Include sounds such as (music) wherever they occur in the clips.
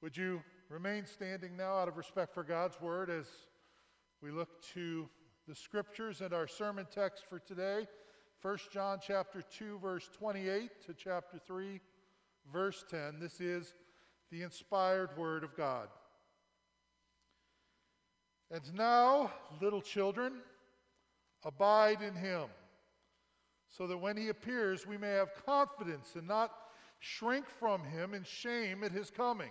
Would you remain standing now out of respect for God's word as we look to the scriptures and our sermon text for today? 1 John chapter 2 verse 28 to chapter 3 verse 10. This is the inspired word of God. And now, little children, abide in him, so that when he appears, we may have confidence and not shrink from him in shame at his coming.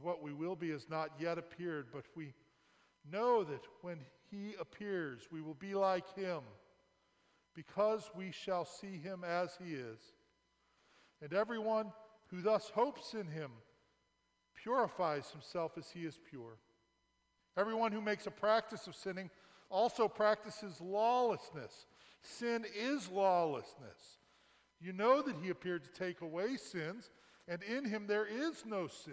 And what we will be has not yet appeared, but we know that when he appears, we will be like him, because we shall see him as he is. And everyone who thus hopes in him purifies himself as he is pure. Everyone who makes a practice of sinning also practices lawlessness. Sin is lawlessness. You know that he appeared to take away sins, and in him there is no sin.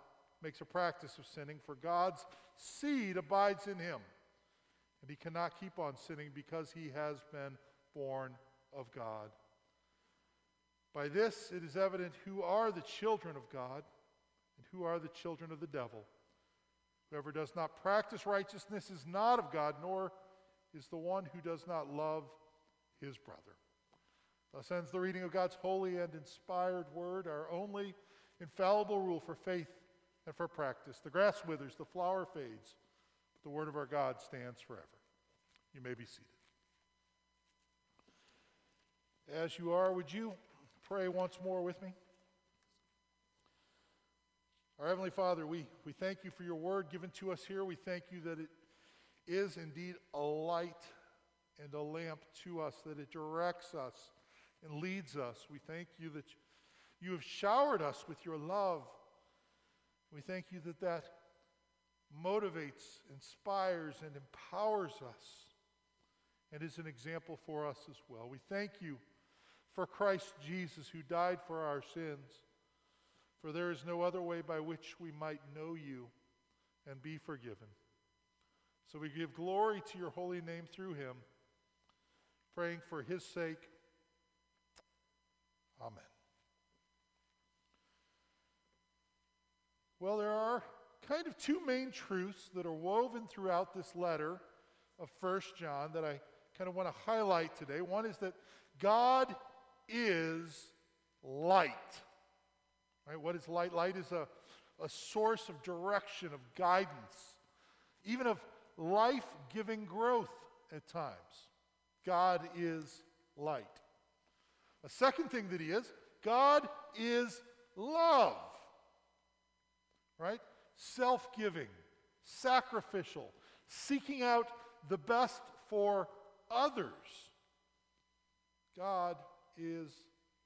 makes a practice of sinning, for God's seed abides in him. And he cannot keep on sinning because he has been born of God. By this it is evident who are the children of God and who are the children of the devil. Whoever does not practice righteousness is not of God, nor is the one who does not love his brother. Thus ends the reading of God's holy and inspired word, our only infallible rule for faith and for practice. The grass withers, the flower fades, but the word of our God stands forever. You may be seated. As you are, would you pray once more with me? Our Heavenly Father, we, we thank you for your word given to us here. We thank you that it is indeed a light and a lamp to us, that it directs us and leads us. We thank you that you have showered us with your love. We thank you that that motivates, inspires, and empowers us and is an example for us as well. We thank you for Christ Jesus who died for our sins for there is no other way by which we might know you and be forgiven. So we give glory to your holy name through him, praying for his sake. Amen. Well, there are kind of two main truths that are woven throughout this letter of First John that I kind of want to highlight today. One is that God is light. Right? What is light? Light is a, a source of direction, of guidance, even of life giving growth at times. God is light. A second thing that He is, God is love. Right? Self giving, sacrificial, seeking out the best for others. God is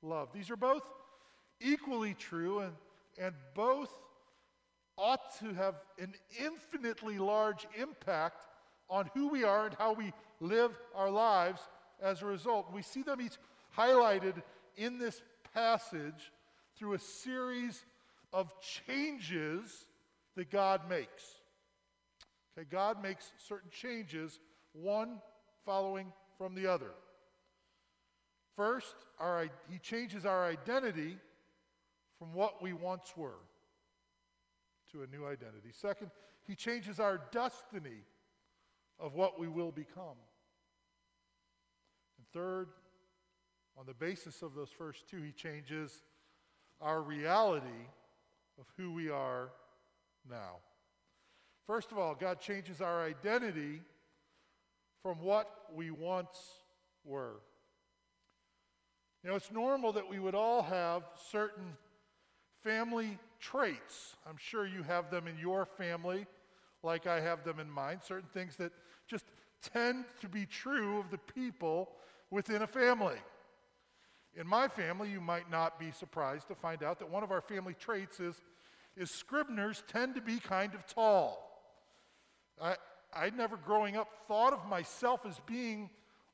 love. These are both equally true, and, and both ought to have an infinitely large impact on who we are and how we live our lives as a result. We see them each highlighted in this passage through a series of changes that God makes. Okay, God makes certain changes, one following from the other. First, our, he changes our identity from what we once were to a new identity. Second, he changes our destiny of what we will become. And third, on the basis of those first two, he changes our reality of who we are now. First of all, God changes our identity from what we once were. You know, it's normal that we would all have certain family traits. I'm sure you have them in your family, like I have them in mine, certain things that just tend to be true of the people within a family. In my family, you might not be surprised to find out that one of our family traits is, is Scribners tend to be kind of tall. I, I never growing up thought of myself as being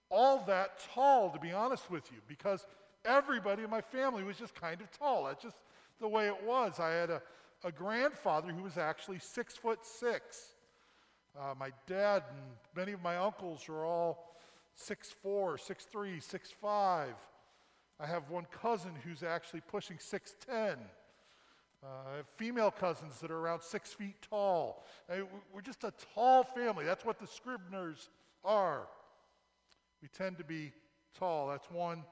all that tall, to be honest with you, because everybody in my family was just kind of tall. That's just the way it was. I had a, a grandfather who was actually six foot six. Uh, my dad and many of my uncles are all six four, six three, six five. I have one cousin who's actually pushing 6'10. Uh, I have female cousins that are around six feet tall. we're just a tall family. That's what the Scribners are. We tend to be tall. That's one,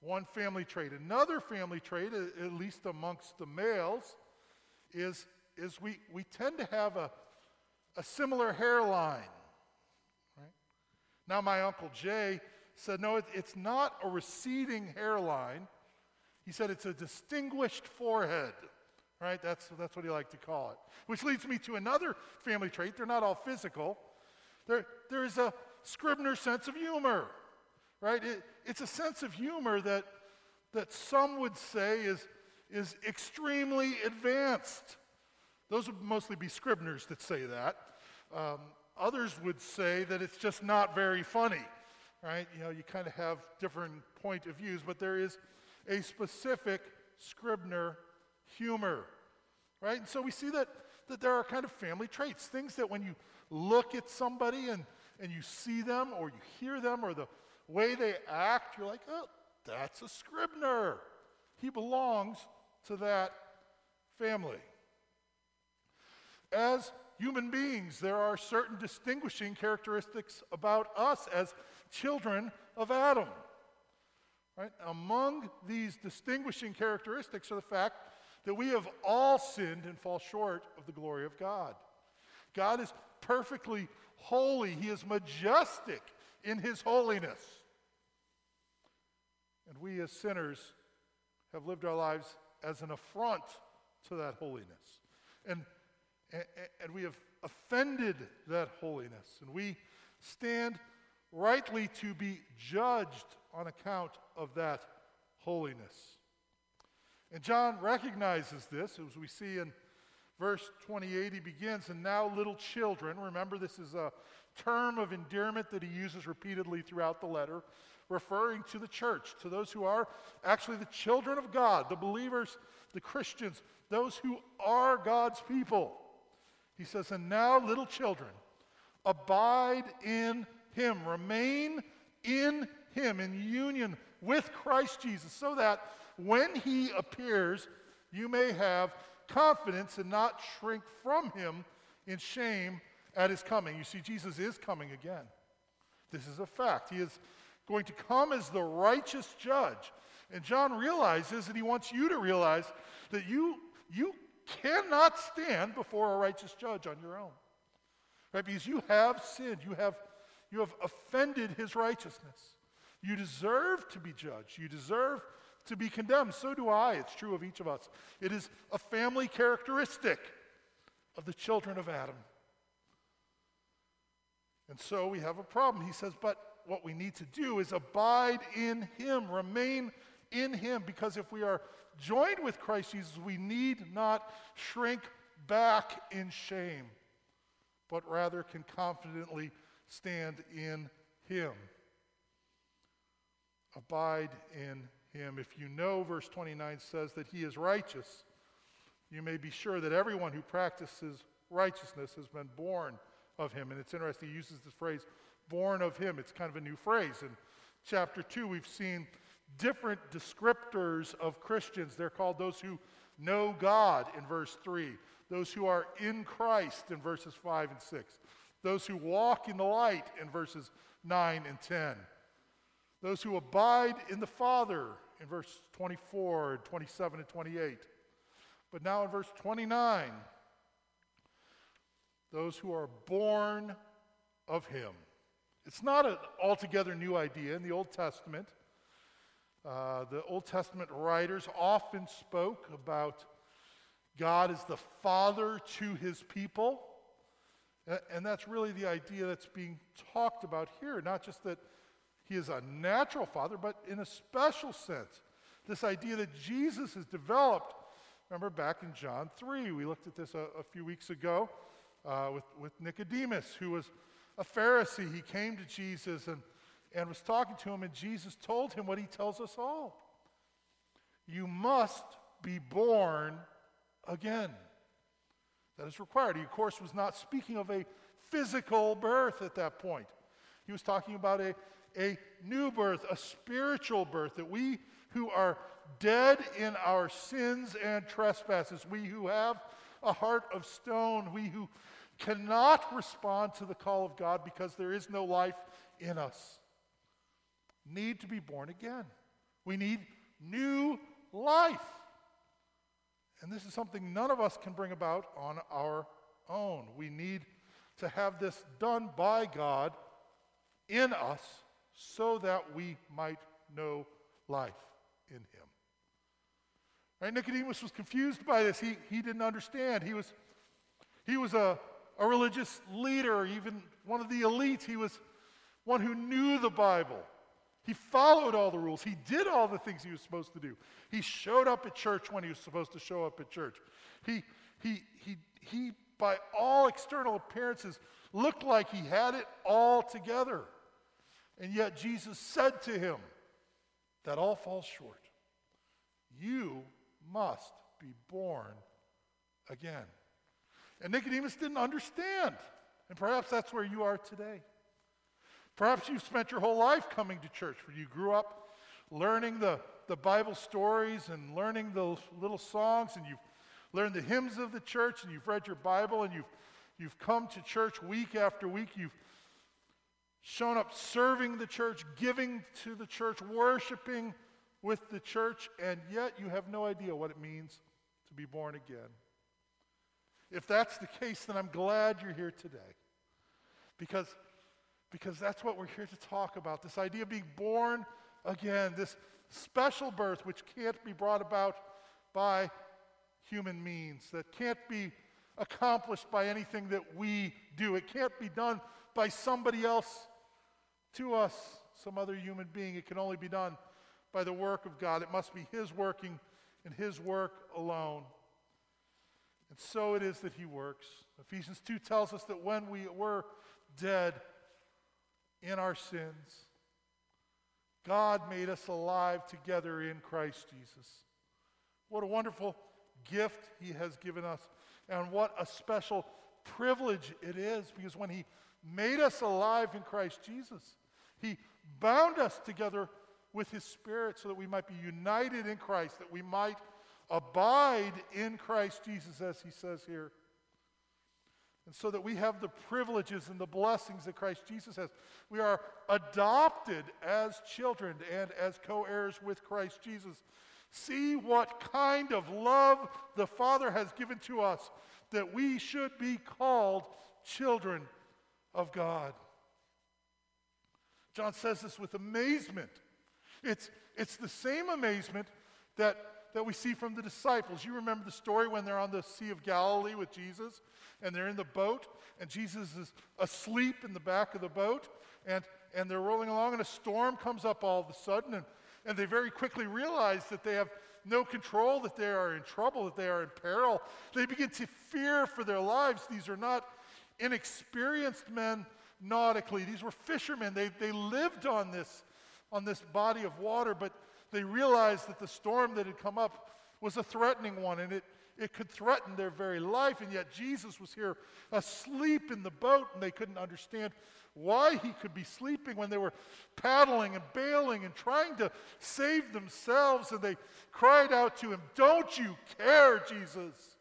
one family trait. Another family trait, at least amongst the males, is, is we, we tend to have a, a similar hairline. Right? Now, my Uncle Jay said, no, it, it's not a receding hairline. He said it's a distinguished forehead. Right? That's, that's what he liked to call it. Which leads me to another family trait. They're not all physical. There, there is a Scribner sense of humor. Right? It, it's a sense of humor that, that some would say is, is extremely advanced. Those would mostly be Scribners that say that. Um, others would say that it's just not very funny, right? You know, you kind of have different point of views, but there is a specific Scribner humor, right? And so we see that, that there are kind of family traits, things that when you look at somebody and, and you see them or you hear them or the way they act, you're like, oh, that's a Scribner. He belongs to that family. As human beings, there are certain distinguishing characteristics about us as children of Adam. Right? Among these distinguishing characteristics are the fact that we have all sinned and fall short of the glory of God. God is perfectly holy, He is majestic in His holiness. And we as sinners have lived our lives as an affront to that holiness. And and we have offended that holiness. And we stand rightly to be judged on account of that holiness. And John recognizes this, as we see in verse 28. He begins, And now, little children, remember this is a term of endearment that he uses repeatedly throughout the letter, referring to the church, to those who are actually the children of God, the believers, the Christians, those who are God's people. He says, And now, little children, abide in him, remain in him, in union with Christ Jesus, so that when he appears, you may have confidence and not shrink from him in shame at his coming. You see, Jesus is coming again. This is a fact. He is going to come as the righteous judge. And John realizes, and he wants you to realize, that you, you cannot stand before a righteous judge on your own. Right? Because you have sinned. You have, you have offended his righteousness. You deserve to be judged. You deserve to be condemned. So do I. It's true of each of us. It is a family characteristic of the children of Adam. And so we have a problem. He says, but what we need to do is abide in him, remain in him, because if we are joined with Christ Jesus, we need not shrink back in shame, but rather can confidently stand in Him. Abide in Him. If you know, verse 29 says that He is righteous, you may be sure that everyone who practices righteousness has been born of Him. And it's interesting, he uses this phrase, born of Him. It's kind of a new phrase. In chapter 2, we've seen different descriptors of Christians. They're called those who know God in verse 3, those who are in Christ in verses 5 and 6, those who walk in the light in verses 9 and 10, those who abide in the Father in verse 24 and 27 and 28. But now in verse 29, those who are born of him. It's not an altogether new idea in the Old Testament. Uh, the Old Testament writers often spoke about God as the father to his people. And that's really the idea that's being talked about here. Not just that he is a natural father, but in a special sense. This idea that Jesus has developed. Remember back in John 3, we looked at this a, a few weeks ago uh, with, with Nicodemus, who was a Pharisee. He came to Jesus and, and was talking to him, and Jesus told him what he tells us all You must be born again. That is required. He, of course, was not speaking of a physical birth at that point. He was talking about a, a new birth, a spiritual birth, that we who are dead in our sins and trespasses, we who have a heart of stone, we who cannot respond to the call of God because there is no life in us, need to be born again. We need new life. And this is something none of us can bring about on our own. We need to have this done by God in us so that we might know life in Him. Right? Nicodemus was confused by this. He, he didn't understand. He was, he was a, a religious leader, even one of the elites. He was one who knew the Bible. He followed all the rules. He did all the things he was supposed to do. He showed up at church when he was supposed to show up at church. He, he, he, he by all external appearances, looked like he had it all together. And yet Jesus said to him, That all falls short. You must be born again. And Nicodemus didn't understand. And perhaps that's where you are today. Perhaps you've spent your whole life coming to church, where you grew up learning the, the Bible stories and learning the little songs, and you've learned the hymns of the church, and you've read your Bible, and you've, you've come to church week after week. You've shown up serving the church, giving to the church, worshiping with the church, and yet you have no idea what it means to be born again. If that's the case, then I'm glad you're here today. Because because that's what we're here to talk about this idea of being born again, this special birth which can't be brought about by human means, that can't be accomplished by anything that we do. It can't be done by somebody else to us, some other human being. It can only be done by the work of God. It must be His working and His work alone. And so it is that He works. Ephesians 2 tells us that when we were dead, in our sins, God made us alive together in Christ Jesus. What a wonderful gift He has given us, and what a special privilege it is because when He made us alive in Christ Jesus, He bound us together with His Spirit so that we might be united in Christ, that we might abide in Christ Jesus, as He says here. And so that we have the privileges and the blessings that Christ Jesus has. We are adopted as children and as co heirs with Christ Jesus. See what kind of love the Father has given to us that we should be called children of God. John says this with amazement. It's, it's the same amazement that, that we see from the disciples. You remember the story when they're on the Sea of Galilee with Jesus? and they're in the boat, and Jesus is asleep in the back of the boat, and, and they're rolling along, and a storm comes up all of a sudden, and, and they very quickly realize that they have no control, that they are in trouble, that they are in peril. They begin to fear for their lives. These are not inexperienced men nautically, these were fishermen. They, they lived on this, on this body of water, but they realized that the storm that had come up was a threatening one, and it it could threaten their very life. And yet Jesus was here asleep in the boat, and they couldn't understand why he could be sleeping when they were paddling and bailing and trying to save themselves. And they cried out to him, Don't you care, Jesus?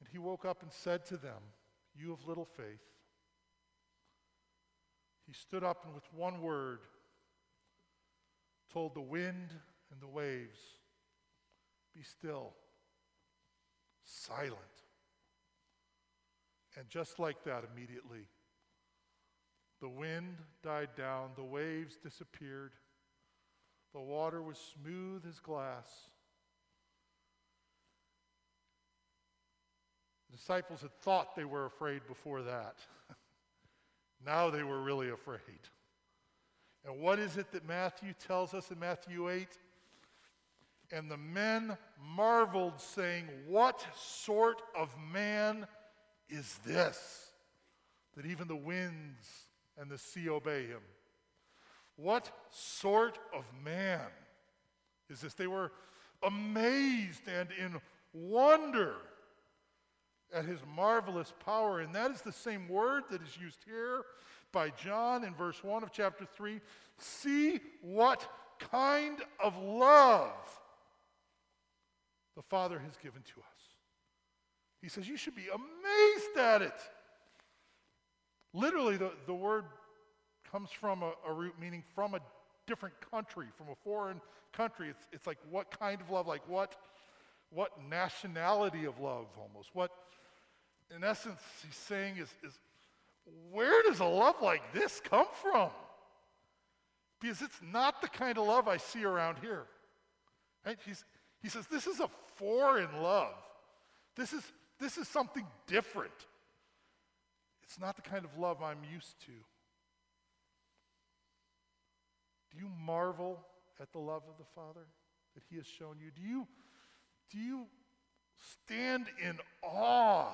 And he woke up and said to them, You have little faith. He stood up and with one word told the wind and the waves, be still, silent. And just like that, immediately, the wind died down, the waves disappeared, the water was smooth as glass. The disciples had thought they were afraid before that. (laughs) now they were really afraid. And what is it that Matthew tells us in Matthew 8? And the men marveled, saying, What sort of man is this? That even the winds and the sea obey him. What sort of man is this? They were amazed and in wonder at his marvelous power. And that is the same word that is used here by John in verse 1 of chapter 3. See what kind of love the Father has given to us. He says, You should be amazed at it. Literally, the, the word comes from a, a root meaning from a different country, from a foreign country. It's, it's like what kind of love, like what, what nationality of love almost. What, in essence, he's saying is, is where does a love like this come from? Because it's not the kind of love I see around here. Right? He's, he says, this is a foreign love. This is, this is something different. It's not the kind of love I'm used to. Do you marvel at the love of the Father that He has shown you? Do you, do you stand in awe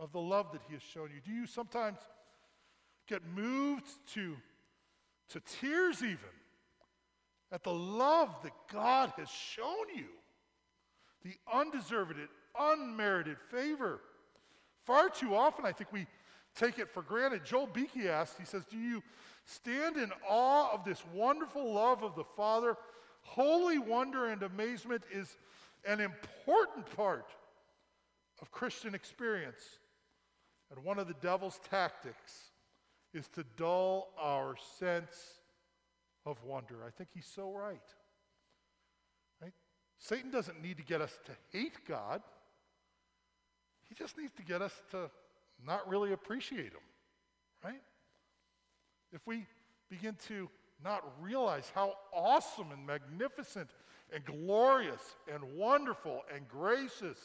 of the love that He has shown you? Do you sometimes get moved to, to tears even at the love that God has shown you? The undeserved, unmerited favor. Far too often, I think we take it for granted. Joel Beeke asked, he says, Do you stand in awe of this wonderful love of the Father? Holy wonder and amazement is an important part of Christian experience. And one of the devil's tactics is to dull our sense of wonder. I think he's so right. Right? Satan doesn't need to get us to hate God. He just needs to get us to not really appreciate him. Right? If we begin to not realize how awesome and magnificent and glorious and wonderful and gracious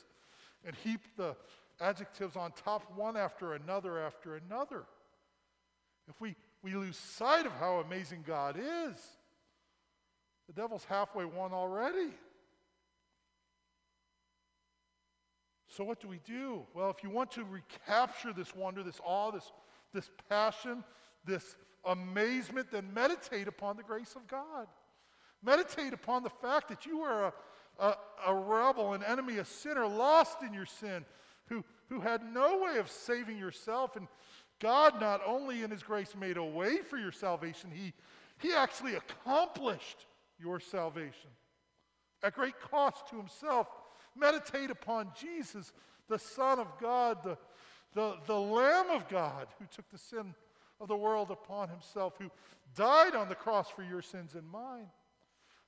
and heap the adjectives on top one after another after another. If we, we lose sight of how amazing God is, the devil's halfway won already. So, what do we do? Well, if you want to recapture this wonder, this awe, this, this passion, this amazement, then meditate upon the grace of God. Meditate upon the fact that you are a, a, a rebel, an enemy, a sinner, lost in your sin, who, who had no way of saving yourself. And God not only in his grace made a way for your salvation, he, he actually accomplished your salvation at great cost to himself. Meditate upon Jesus, the Son of God, the, the, the Lamb of God, who took the sin of the world upon himself, who died on the cross for your sins and mine.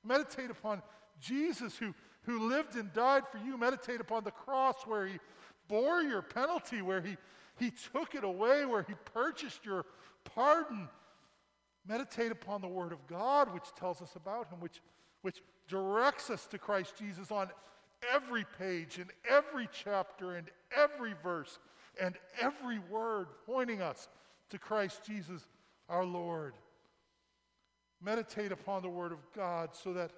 Meditate upon Jesus, who, who lived and died for you. Meditate upon the cross where he bore your penalty, where he, he took it away, where he purchased your pardon. Meditate upon the Word of God, which tells us about him, which, which directs us to Christ Jesus on every page, in every chapter, and every verse, and every word, pointing us to Christ Jesus our Lord. Meditate upon the Word of God so that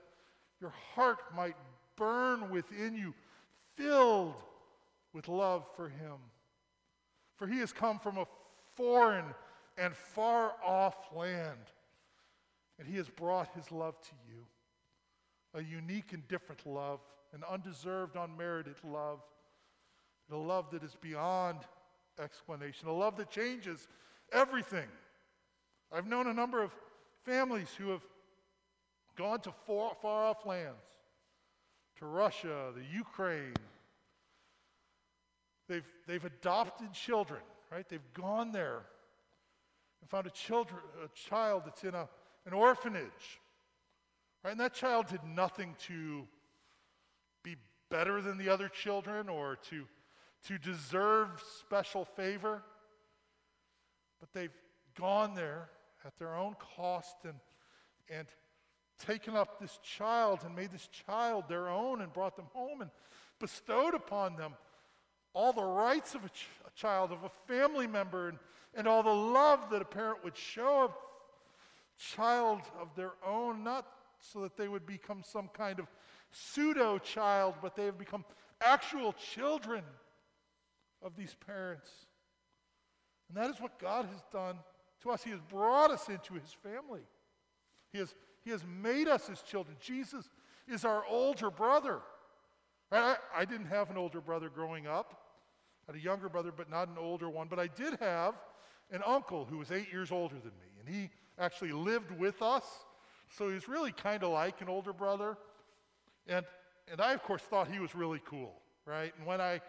your heart might burn within you, filled with love for Him. For He has come from a foreign and far off land, and He has brought His love to you a unique and different love, an undeserved, unmerited love, a love that is beyond explanation, a love that changes everything. I've known a number of families who have gone to far, far off lands, to Russia, the Ukraine. They've, they've adopted children, right? They've gone there and found a, children, a child that's in a, an orphanage, right? And that child did nothing to be better than the other children or to, to deserve special favor, but they've gone there at their own cost and, and taken up this child and made this child their own and brought them home and bestowed upon them all the rights of a, ch- a child, of a family member, and, and all the love that a parent would show a child of their own, not so that they would become some kind of pseudo child, but they have become actual children of these parents. And that is what God has done to us. He has brought us into his family. He has, he has made us his children. Jesus is our older brother. I, didn't have an older brother growing up. I had a younger brother, but not an older one. But I did have an uncle who was eight years older than me. And he actually lived with us. So he was really kind of like an older brother. And, and I, of course, thought he was really cool, right? And when I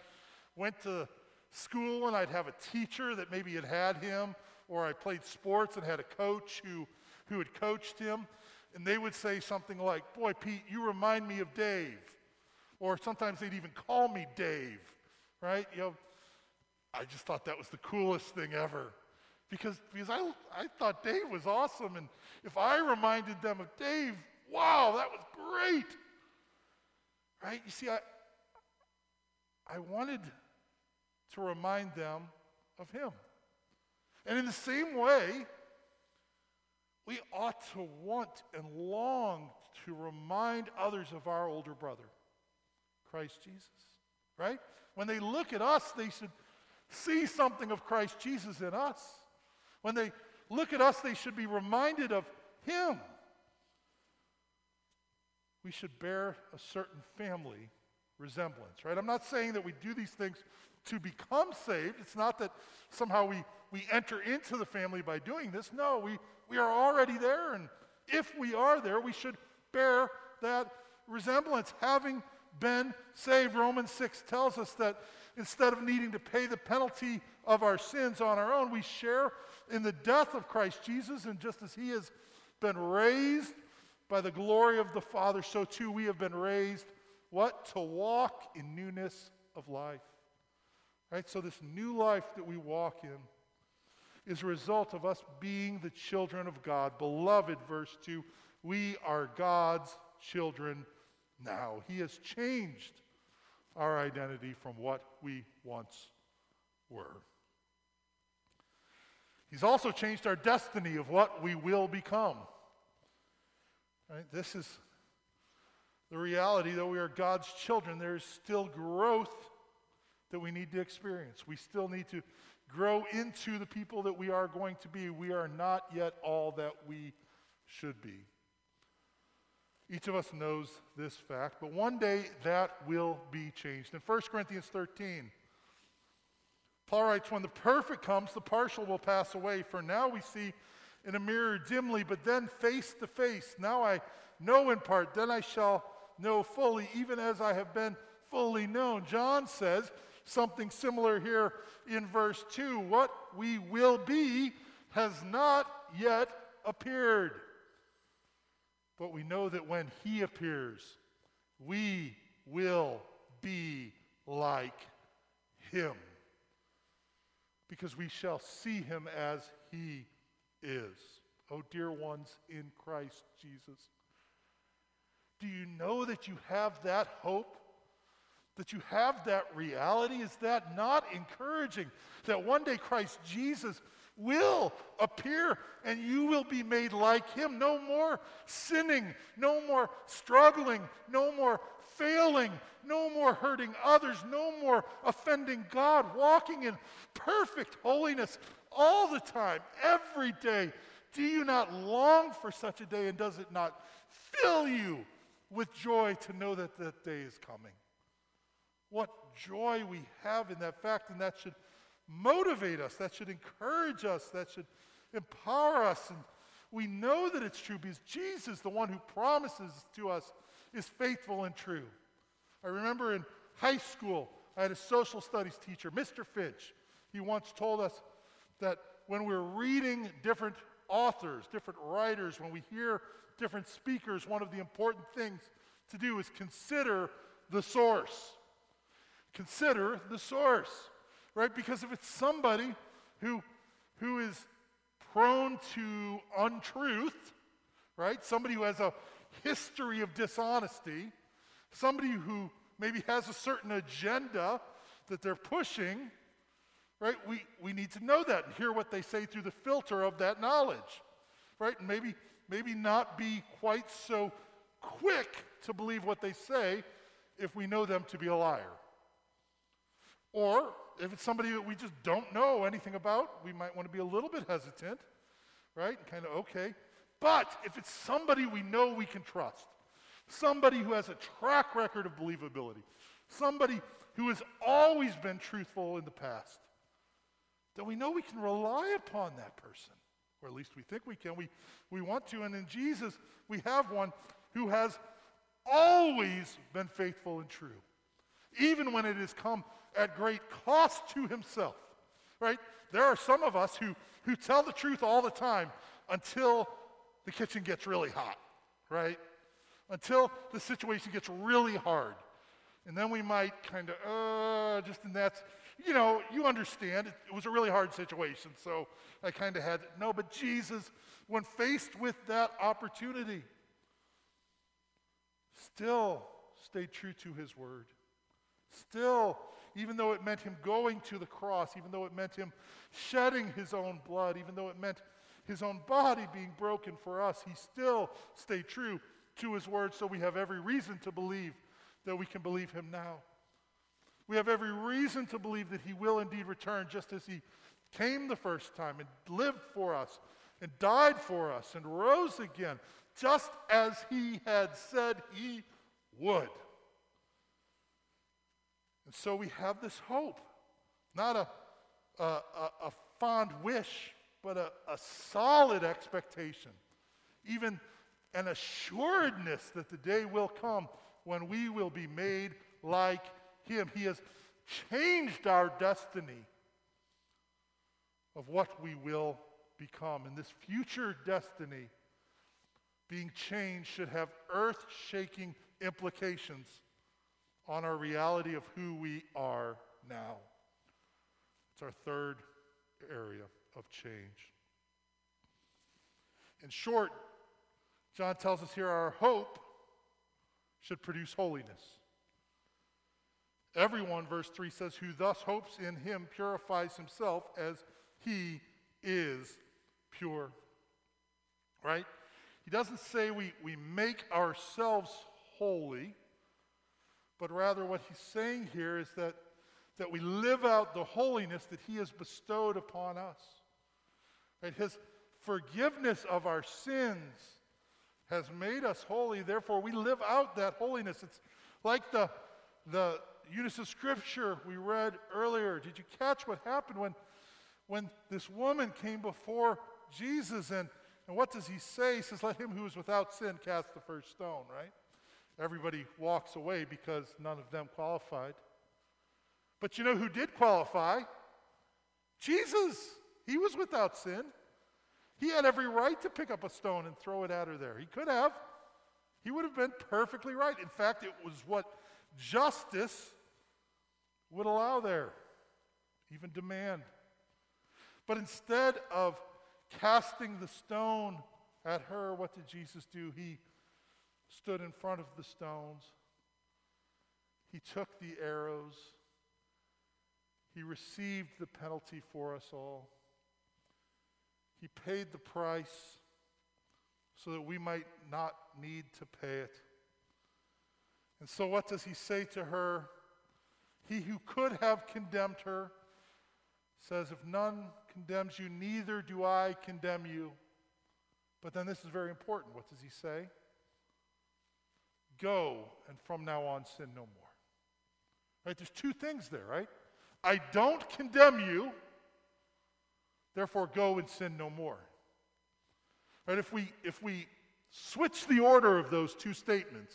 went to school and I'd have a teacher that maybe had had him, or I played sports and had a coach who, who had coached him, and they would say something like, Boy, Pete, you remind me of Dave. Or sometimes they'd even call me Dave, right? You know, I just thought that was the coolest thing ever. Because, because I, I thought Dave was awesome. And if I reminded them of Dave, wow, that was great. Right? You see, I, I wanted to remind them of him. And in the same way, we ought to want and long to remind others of our older brother, Christ Jesus. Right? When they look at us, they should see something of Christ Jesus in us. When they look at us, they should be reminded of Him. We should bear a certain family resemblance, right? I'm not saying that we do these things to become saved. It's not that somehow we, we enter into the family by doing this. No, we, we are already there, and if we are there, we should bear that resemblance. Having been saved, Romans 6 tells us that instead of needing to pay the penalty of our sins on our own, we share in the death of Christ Jesus, and just as he has been raised by the glory of the Father, so too we have been raised what? To walk in newness of life. Right? So, this new life that we walk in is a result of us being the children of God. Beloved, verse 2, we are God's children now. He has changed our identity from what we once were. He's also changed our destiny of what we will become. Right? This is the reality that we are God's children. There is still growth that we need to experience. We still need to grow into the people that we are going to be. We are not yet all that we should be. Each of us knows this fact, but one day that will be changed. In 1 Corinthians 13, Paul writes, When the perfect comes, the partial will pass away. For now we see in a mirror dimly, but then face to face. Now I know in part, then I shall know fully, even as I have been fully known. John says, something similar here in verse 2. What we will be has not yet appeared. But we know that when he appears, we will be like him. Because we shall see him as he is. Oh, dear ones in Christ Jesus. Do you know that you have that hope? that you have that reality? Is that not encouraging? That one day Christ Jesus will appear and you will be made like him. No more sinning, no more struggling, no more failing, no more hurting others, no more offending God, walking in perfect holiness all the time, every day. Do you not long for such a day and does it not fill you with joy to know that that day is coming? what joy we have in that fact, and that should motivate us, that should encourage us, that should empower us. And we know that it's true because Jesus, the one who promises to us, is faithful and true. I remember in high school, I had a social studies teacher, Mr. Finch. He once told us that when we're reading different authors, different writers, when we hear different speakers, one of the important things to do is consider the source. consider the source, right? Because if it's somebody who, who is prone to untruth, right? Somebody who has a history of dishonesty, somebody who maybe has a certain agenda that they're pushing, right? We, we need to know that and hear what they say through the filter of that knowledge, right? And maybe, maybe not be quite so quick to believe what they say if we know them to be a liar. Or if it's somebody that we just don't know anything about, we might want to be a little bit hesitant, right? Kind of, okay. But if it's somebody we know we can trust, somebody who has a track record of believability, somebody who has always been truthful in the past, then we know we can rely upon that person. Or at least we think we can. We, we want to. And in Jesus, we have one who has always been faithful and true, even when it has come at great cost to himself. Right? There are some of us who, who tell the truth all the time until the kitchen gets really hot, right? Until the situation gets really hard. And then we might kind of, uh, just in that, you know, you understand, it, it was a really hard situation, so I kind of had, no, but Jesus, when faced with that opportunity, still stayed true to his word. Still, even though it meant him going to the cross, even though it meant him shedding his own blood, even though it meant his own body being broken for us, he still stayed true to his word. So we have every reason to believe that we can believe him now. We have every reason to believe that he will indeed return just as he came the first time and lived for us and died for us and rose again, just as he had said he would. And so we have this hope, not a, a, a, a fond wish, but a, a solid expectation, even an assuredness that the day will come when we will be made like him. He has changed our destiny of what we will become. And this future destiny being changed should have earth shaking implications on our reality of who we are now. It's our third area of change. In short, John tells us here our hope should produce holiness. Everyone, verse 3 says, who thus hopes in him purifies himself as he is pure. Right? He doesn't say we, we make ourselves holy, but rather what he's saying here is that, that we live out the holiness that he has bestowed upon us. Right? His forgiveness of our sins has made us holy. Therefore, we live out that holiness. It's like the, the units of scripture we read earlier. Did you catch what happened when, when this woman came before Jesus? And, and what does he say? He says, Let him who is without sin cast the first stone, right? Everybody walks away because none of them qualified. But you know who did qualify? Jesus. He was without sin. He had every right to pick up a stone and throw it at her there. He could have. He would have been perfectly right. In fact, it was what justice would allow there, even demand. But instead of casting the stone at her, what did Jesus do? He stood in front of the stones. He took the arrows. He received the penalty for us all. He paid the price so that we might not need to pay it. And so, what does he say to her? He who could have condemned her says, If none condemns you, neither do I condemn you. But then this is very important. What does he say? Go, and from now on, sin no more. Right? There's two things there, right? I don't condemn you. Therefore, go and sin no more. Right? If we, if we switch the order of those two statements,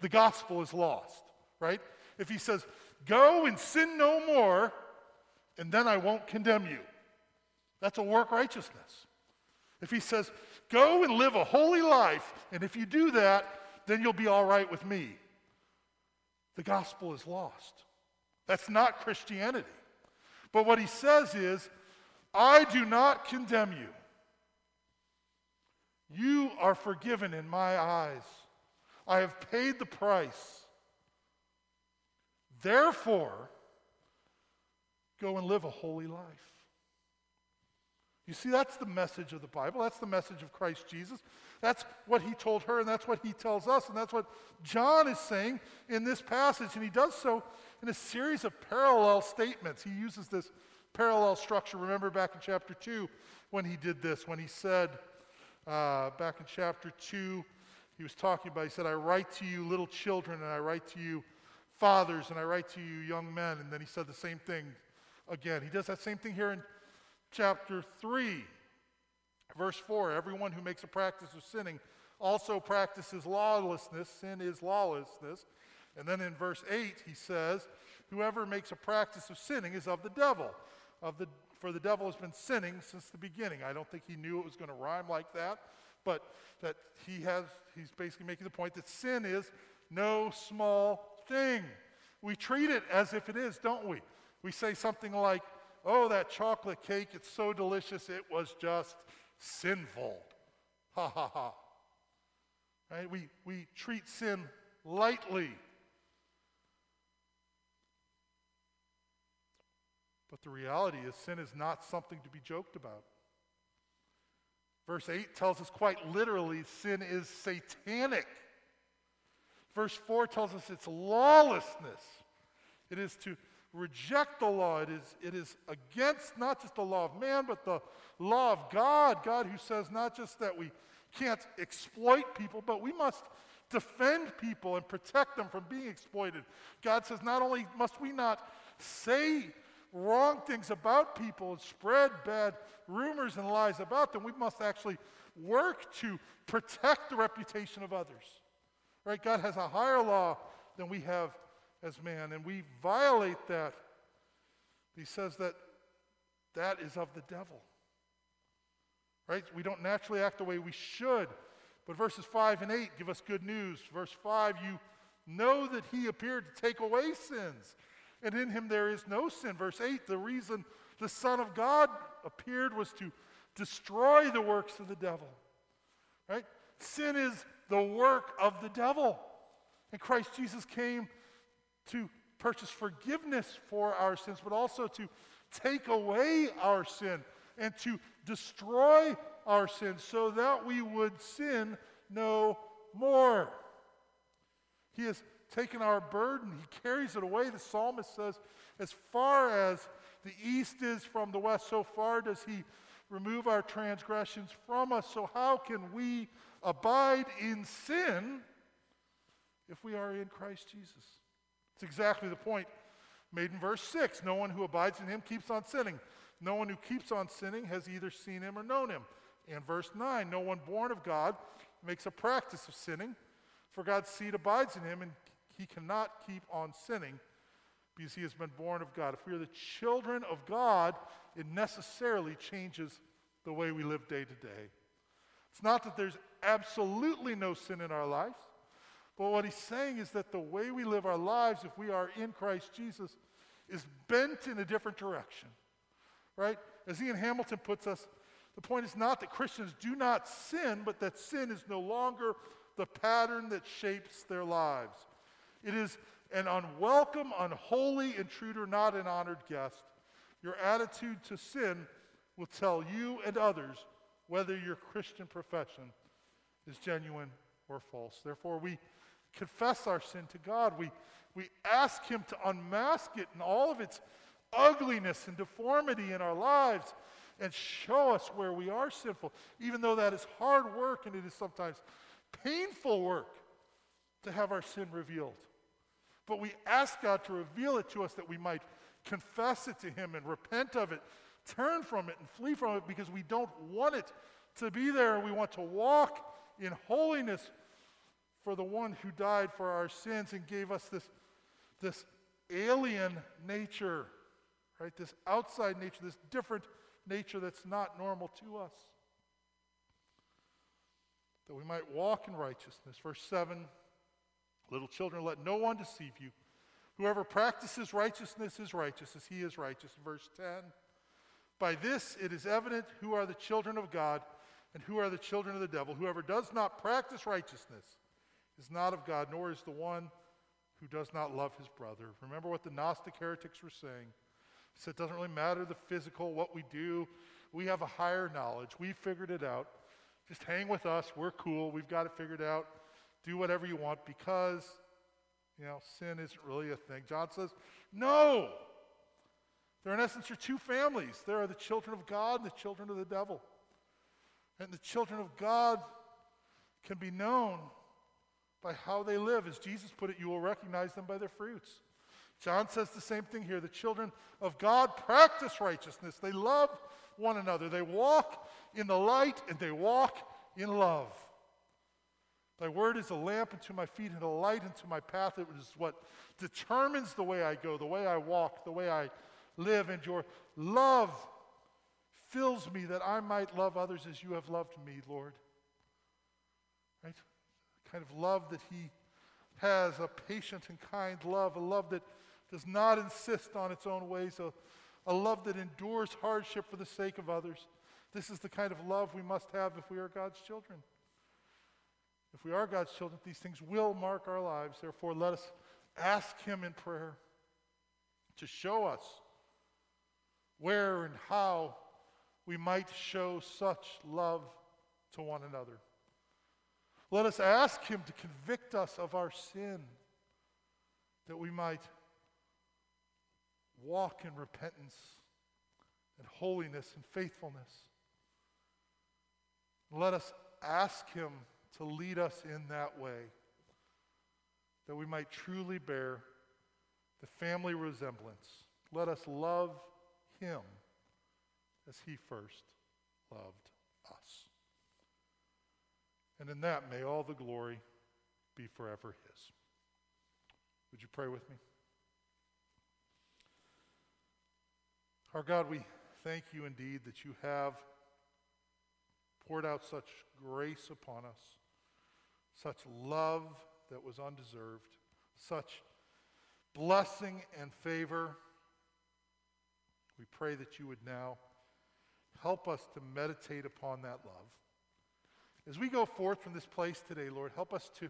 the gospel is lost, right? If he says, go and sin no more, and then I won't condemn you, that's a work righteousness. If he says, go and live a holy life, and if you do that, then you'll be all right with me, the gospel is lost. That's not Christianity. But what he says is, I do not condemn you. You are forgiven in my eyes. I have paid the price. Therefore, go and live a holy life. You see, that's the message of the Bible. That's the message of Christ Jesus. That's what he told her, and that's what he tells us, and that's what John is saying in this passage. And he does so in a series of parallel statements. He uses this parallel structure. Remember back in chapter 2 when he did this, when he said, uh, back in chapter 2, he was talking about, he said, I write to you little children, and I write to you fathers, and I write to you young men. And then he said the same thing again. He does that same thing here in chapter 3, verse 4. Everyone who makes a practice of sinning also practices lawlessness. Sin is lawlessness. And then in verse 8, he says, Whoever makes a practice of sinning is of the devil. Of the, for the devil has been sinning since the beginning. I don't think he knew it was going to rhyme like that but that he has, he's basically making the point that sin is no small thing. We treat it as if it is, don't we? We say something like, oh, that chocolate cake, it's so delicious, it was just sinful. Ha ha ha. Right? We, we treat sin lightly. But the reality is, sin is not something to be joked about. Verse 8 tells us quite literally sin is satanic. Verse 4 tells us it's lawlessness. It is to reject the law. It is, it is against not just the law of man, but the law of God. God who says not just that we can't exploit people, but we must defend people and protect them from being exploited. God says not only must we not say wrong things about people and spread bad rumors and lies about them. We must actually work to protect the reputation of others. Right? God has a higher law than we have as man, and we violate that. He says that that is of the devil. Right? We don't naturally act the way we should. But verses 5 and 8 give us good news. Verse 5, you know that he appeared to take away sins and in him there is no sin. Verse 8 the reason the Son of God appeared was to destroy the works of the devil. Right? Sin is the work of the devil. And Christ Jesus came to purchase forgiveness for our sins, but also to take away our sin and to destroy our sin so that we would sin no more. He has taken our burden. He carries it away. The psalmist says, as far as the east is from the west, so far does he remove our transgressions from us. So, how can we abide in sin if we are in Christ Jesus? It's exactly the point made in verse 6. No one who abides in him keeps on sinning. No one who keeps on sinning has either seen him or known him. And verse 9 No one born of God makes a practice of sinning, for God's seed abides in him, and he cannot keep on sinning because he has been born of God. If we are the children of God, it necessarily changes the way we live day to day. It's not that there's absolutely no sin in our lives, but what he's saying is that the way we live our lives, if we are in Christ Jesus, is bent in a different direction. Right? As Ian Hamilton puts us, the point is not that Christians do not sin, but that sin is no longer the pattern that shapes their lives. It is an unwelcome, unholy intruder, not an honored guest. Your attitude to sin will tell you and others whether your Christian profession is genuine or false. Therefore, we confess our sin to God. We, we ask Him to unmask it in all of its ugliness and deformity in our lives and show us where we are sinful, even though that is hard work and it is sometimes painful work to have our sin revealed. But we ask God to reveal it to us that we might confess it to Him and repent of it, turn from it and flee from it because we don't want it to be there. We want to walk in holiness for the one who died for our sins and gave us this, this alien nature, right? This outside nature, this different nature that's not normal to us. That we might walk in righteousness. Verse 7 Little children, let no one deceive you. Whoever practices righteousness is righteous as he is righteous. Verse 10. By this it is evident who are the children of God and who are the children of the devil. Whoever does not practice righteousness is not of God, nor is the one who does not love his brother. Remember what the Gnostic heretics were saying. So it doesn't really matter the physical, what we do. We have a higher knowledge. We figured it out. Just hang with us. We're cool. We've got it figured out. Do whatever you want because, you know, sin isn't really a thing. John says, no. There, in essence, are two families. There are the children of God and the children of the devil. And the children of God can be known by how they live. As Jesus put it, you will recognize them by their fruits. John says the same thing here. The children of God practice righteousness. They love one another. They walk in the light and they walk in love. Thy word is a lamp unto my feet and a light unto my path. It is what determines the way I go, the way I walk, the way I live. And your love fills me that I might love others as you have loved me, Lord. Right? Kind of love that He has, a patient and kind love, a love that does not insist on its own ways, a, a love that endures hardship for the sake of others. This is the kind of love we must have if we are God's children. If we are God's children, these things will mark our lives. Therefore, let us ask Him in prayer to show us where and how we might show such love to one another. Let us ask Him to convict us of our sin that we might walk in repentance and holiness and faithfulness. Let us ask Him to lead us in that way, that we might truly bear the family resemblance. Let us love Him as He first loved us. And in that, may all the glory be forever His. Would you pray with me? Our God, we thank you indeed that you have poured out such grace upon us, such love that was undeserved, such blessing and favor. We pray that you would now help us to meditate upon that love. As we go forth from this place today, Lord, help us to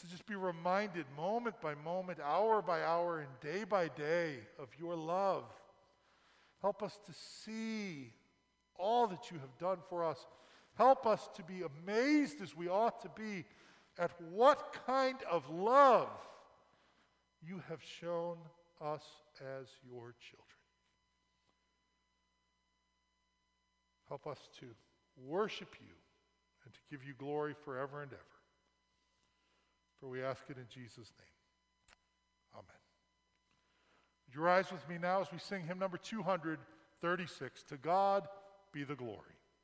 to just be reminded moment by moment, hour by hour, and day by day of your love. Help us to see all that you have done for us. Help us to be amazed as we ought to be at what kind of love you have shown us as your children. Help us to worship you and to give you glory forever and ever. For we ask it in Jesus' name. Amen. Would you rise with me now as we sing hymn number 236 To God be the glory.